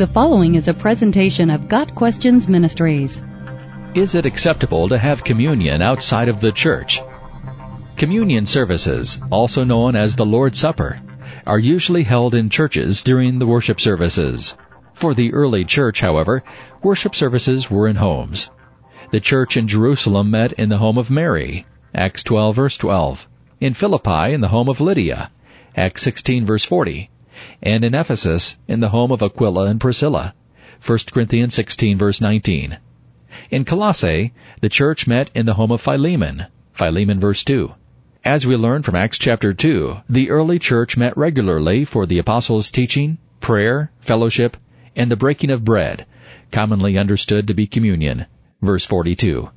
The following is a presentation of Got Questions Ministries. Is it acceptable to have communion outside of the church? Communion services, also known as the Lord's Supper, are usually held in churches during the worship services. For the early church, however, worship services were in homes. The church in Jerusalem met in the home of Mary, Acts 12 verse 12, in Philippi in the home of Lydia, Acts 16 verse 40, and in Ephesus in the home of Aquila and Priscilla, 1 Corinthians 16 verse 19. In Colossae, the church met in the home of Philemon, Philemon verse 2. As we learn from Acts chapter 2, the early church met regularly for the apostles' teaching, prayer, fellowship, and the breaking of bread, commonly understood to be communion. Verse 42.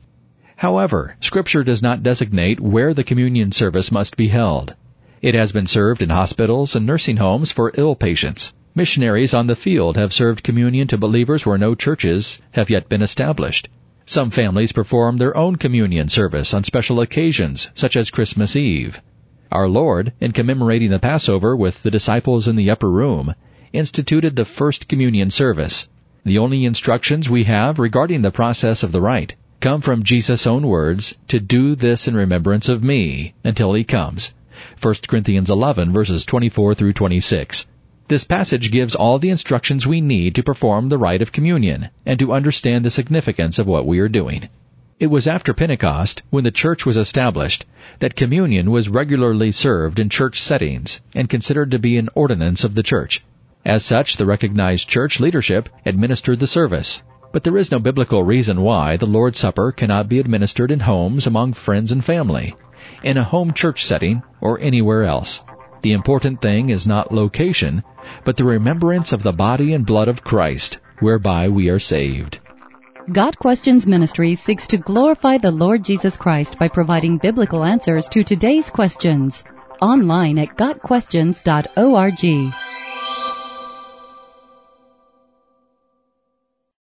However, scripture does not designate where the communion service must be held. It has been served in hospitals and nursing homes for ill patients. Missionaries on the field have served communion to believers where no churches have yet been established. Some families perform their own communion service on special occasions, such as Christmas Eve. Our Lord, in commemorating the Passover with the disciples in the upper room, instituted the first communion service. The only instructions we have regarding the process of the rite come from Jesus' own words, to do this in remembrance of me, until he comes. 1 Corinthians 11 verses 24 through 26. This passage gives all the instructions we need to perform the rite of communion and to understand the significance of what we are doing. It was after Pentecost, when the church was established, that communion was regularly served in church settings and considered to be an ordinance of the church. As such, the recognized church leadership administered the service. But there is no biblical reason why the Lord's Supper cannot be administered in homes among friends and family in a home church setting, or anywhere else. The important thing is not location, but the remembrance of the body and blood of Christ, whereby we are saved. Got Questions Ministry seeks to glorify the Lord Jesus Christ by providing biblical answers to today's questions. Online at GotQuestions.org.